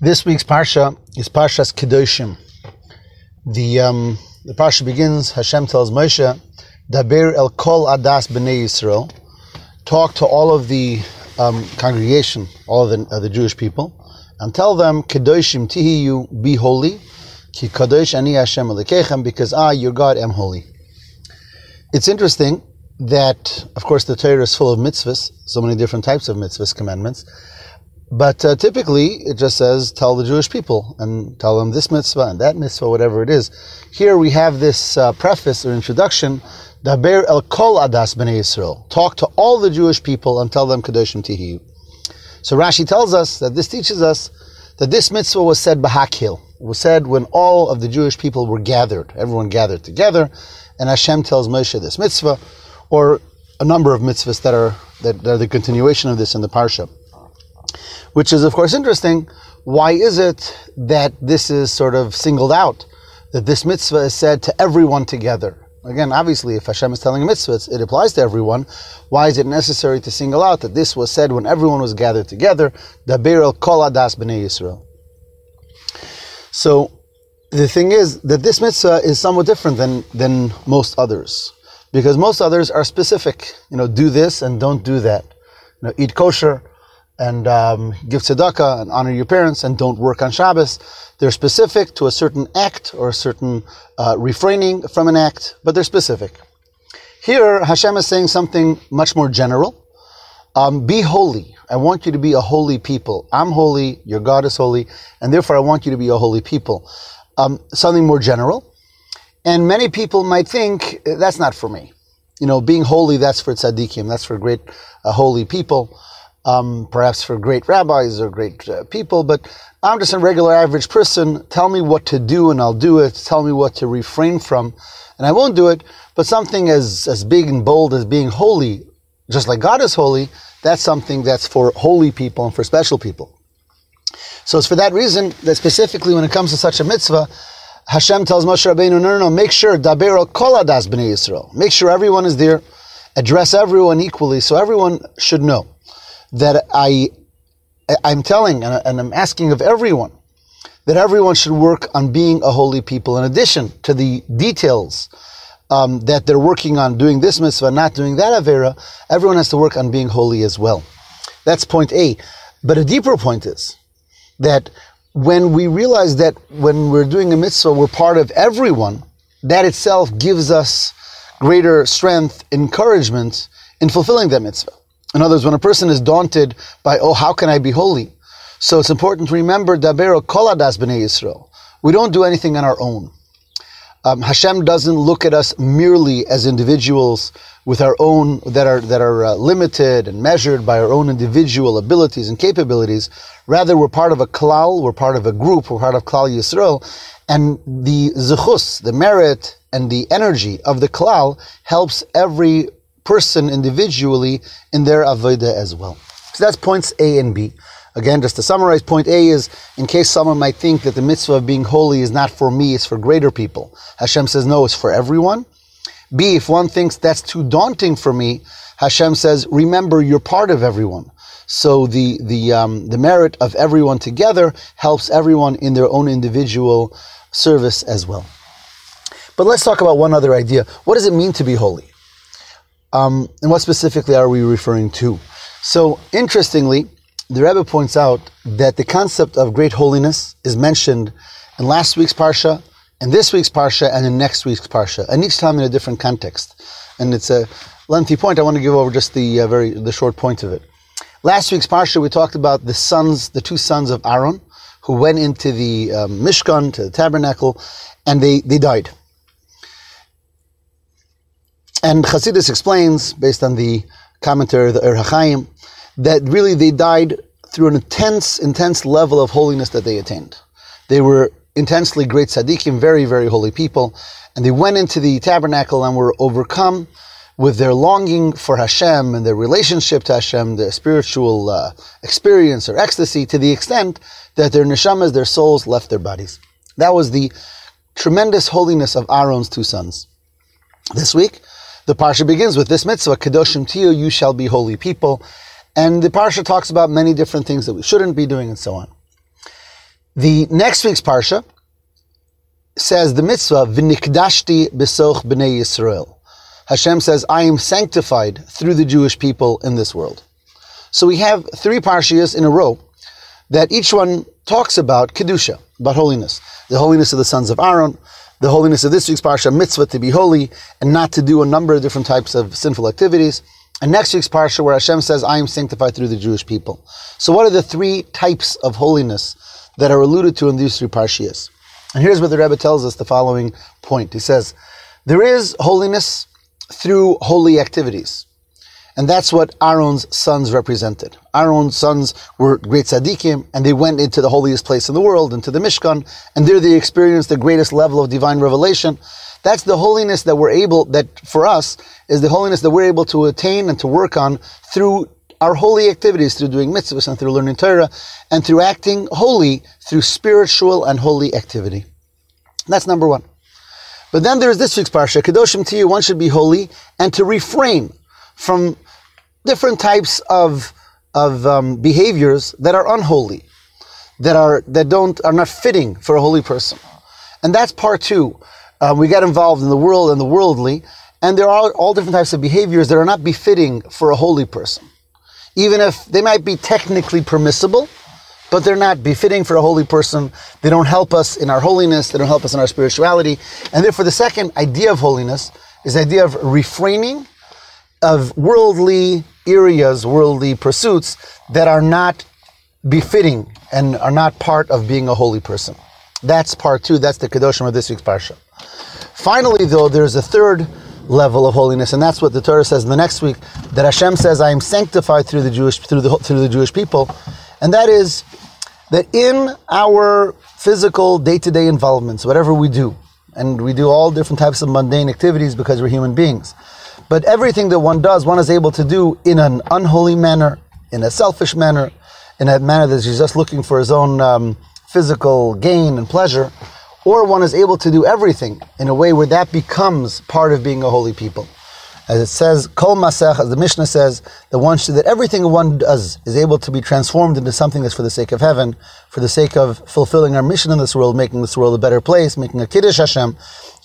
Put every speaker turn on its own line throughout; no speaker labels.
This week's parsha is Parshas Kedoshim. The um, the parsha begins. Hashem tells Moshe, "Daber el kol adas b'nei Yisrael." Talk to all of the um, congregation, all of the, uh, the Jewish people, and tell them, "Kedoshim tihiyu, be holy, ki kadosh ani Hashem Elokeichem, because I, your God, am holy." It's interesting that, of course, the Torah is full of mitzvahs, so many different types of mitzvahs, commandments. But uh, typically, it just says, tell the Jewish people and tell them this mitzvah and that mitzvah, whatever it is. Here we have this uh, preface or introduction, Daber el kol adas b'nei Yisrael. Talk to all the Jewish people and tell them Kedoshim Tihiyu. So Rashi tells us that this teaches us that this mitzvah was said b'hakhel. It was said when all of the Jewish people were gathered. Everyone gathered together, and Hashem tells Moshe this mitzvah, or a number of mitzvahs that are, that are the continuation of this in the parsha which is of course interesting. Why is it that this is sort of singled out? That this mitzvah is said to everyone together. Again, obviously, if Hashem is telling a mitzvah, it applies to everyone. Why is it necessary to single out that this was said when everyone was gathered together? Daber el kol adas b'nei Yisrael. So, the thing is that this mitzvah is somewhat different than, than most others. Because most others are specific. You know, do this and don't do that. You know, eat kosher, and um, give tzedakah and honor your parents and don't work on Shabbos. They're specific to a certain act or a certain uh, refraining from an act, but they're specific. Here, Hashem is saying something much more general. Um, be holy. I want you to be a holy people. I'm holy, your God is holy, and therefore I want you to be a holy people. Um, something more general. And many people might think that's not for me. You know, being holy, that's for tzaddikim, that's for great uh, holy people um, perhaps for great rabbis or great uh, people, but I'm just a regular average person. Tell me what to do and I'll do it. Tell me what to refrain from and I won't do it. But something as, as big and bold as being holy, just like God is holy, that's something that's for holy people and for special people. So it's for that reason that specifically when it comes to such a mitzvah, Hashem tells Moshe Rabbeinu, no, no, no, make sure, daber kol adas b'nei Yisrael. Make sure everyone is there. Address everyone equally so everyone should know that I, I'm telling and I'm asking of everyone that everyone should work on being a holy people. In addition to the details um, that they're working on doing this mitzvah, not doing that avera, everyone has to work on being holy as well. That's point A. But a deeper point is that when we realize that when we're doing a mitzvah, we're part of everyone, that itself gives us greater strength, encouragement in fulfilling that mitzvah. In other words, when a person is daunted by, oh, how can I be holy? So it's important to remember, Daber el kol adas b'nei Yisrael. We don't do anything on our own. Um, Hashem doesn't look at us merely as individuals with our own that are that are uh, limited and measured by our own individual abilities and capabilities. Rather, we're part of a klal, we're part of a group, we're part of Klal Yisrael, and the zechus, the merit and the energy of the klal helps every person individually in their avodah as well. So that's points A and B. Again, just to summarize, point A is in case someone might think that the mitzvah of being holy is not for me, it's for greater people. Hashem says, no, it's for everyone. B, if one thinks that's too daunting for me, Hashem says, remember, you're part of everyone. So the, the, um, the merit of everyone together helps everyone in their own individual service as well. But let's talk about one other idea. What does it mean to be holy? Um, and what specifically are we referring to? So, interestingly, the Rebbe points out that the concept of great holiness is mentioned in last week's parsha, in this week's parsha, and in next week's parsha, and each time in a different context. And it's a lengthy point. I want to give over just the uh, very the short point of it. Last week's parsha, we talked about the sons, the two sons of Aaron, who went into the um, Mishkan, to the tabernacle, and they, they died. And Chassidus explains, based on the commentary of the Or HaChaim, that really they died through an intense, intense level of holiness that they attained. They were intensely great tzaddikim, very, very holy people, and they went into the tabernacle and were overcome with their longing for Hashem and their relationship to Hashem, their spiritual uh, experience or ecstasy, to the extent that their neshamas, their souls, left their bodies. That was the tremendous holiness of Aaron's two sons. This week, the parsha begins with this mitzvah, Kedoshim Tiyu, you shall be holy people. And the parsha talks about many different things that we shouldn't be doing and so on. The next week's parsha says the mitzvah v'nikdashti besoch b'nei Yisrael. Hashem says, "I am sanctified through the Jewish people in this world." So we have three parshas in a row that each one talks about kedusha, about holiness, the holiness of the sons of Aaron, the holiness of this week's parsha, mitzvah to be holy and not to do a number of different types of sinful activities. And next week's parsha, where Hashem says, "I am sanctified through the Jewish people." So, what are the three types of holiness that are alluded to in these three parshias? And here's what the Rebbe tells us: the following point. He says, "There is holiness through holy activities." And that's what Aaron's sons represented. Aaron's sons were great tzaddikim, and they went into the holiest place in the world, into the Mishkan, and there they experienced the greatest level of divine revelation. That's the holiness that we're able, that for us, is the holiness that we're able to attain and to work on through our holy activities, through doing mitzvahs and through learning Torah, and through acting holy through spiritual and holy activity. That's number one. But then there's this week's parsha, Kedoshim tihiyu, one should be holy, and to refrain from different types of of um, behaviors that are unholy, that are that don't are not fitting for a holy person, and that's part two. Um, we get involved in the world and the worldly, and there are all different types of behaviors that are not befitting for a holy person, even if they might be technically permissible. But they're not befitting for a holy person. They don't help us in our holiness. They don't help us in our spirituality. And therefore, the second idea of holiness is the idea of refraining of worldly areas, worldly pursuits that are not befitting and are not part of being a holy person. That's part two. That's the Kedoshim of this week's Parsha. Finally, though, there's a third level of holiness, and that's what the Torah says in the next week, that Hashem says, I am sanctified through the Jewish, through the, through the Jewish people. And that is that in our physical day-to-day involvements, whatever we do, and we do all different types of mundane activities because we're human beings, but everything that one does, one is able to do in an unholy manner, in a selfish manner, in a manner that he's just looking for his own um, physical gain and pleasure, or one is able to do everything in a way where that becomes part of being a holy people. As it says, Kol Masech, as the Mishnah says, that one should, that everything one does is able to be transformed into something that's for the sake of heaven, for the sake of fulfilling our mission in this world, making this world a better place, making a Kiddush Hashem.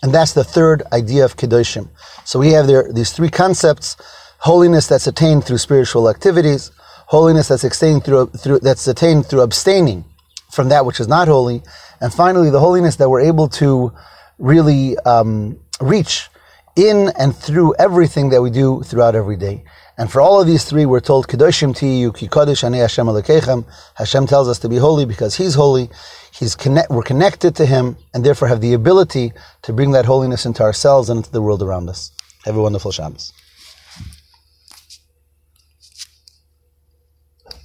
And that's the third idea of Kiddushim. So we have there these three concepts, holiness that's attained through spiritual activities, holiness that's attained through, through that's attained through abstaining from that which is not holy, and finally the holiness that we're able to really um, reach in and through everything that we do throughout every day. And for all of these three, we're told, Kedoshim tiyu ki kodesh ani Hashem Elokeichem. Hashem tells us to be holy because He's holy. He's connect, we're connected to Him and therefore have the ability to bring that holiness into ourselves and into the world around us. Have a wonderful Shabbos.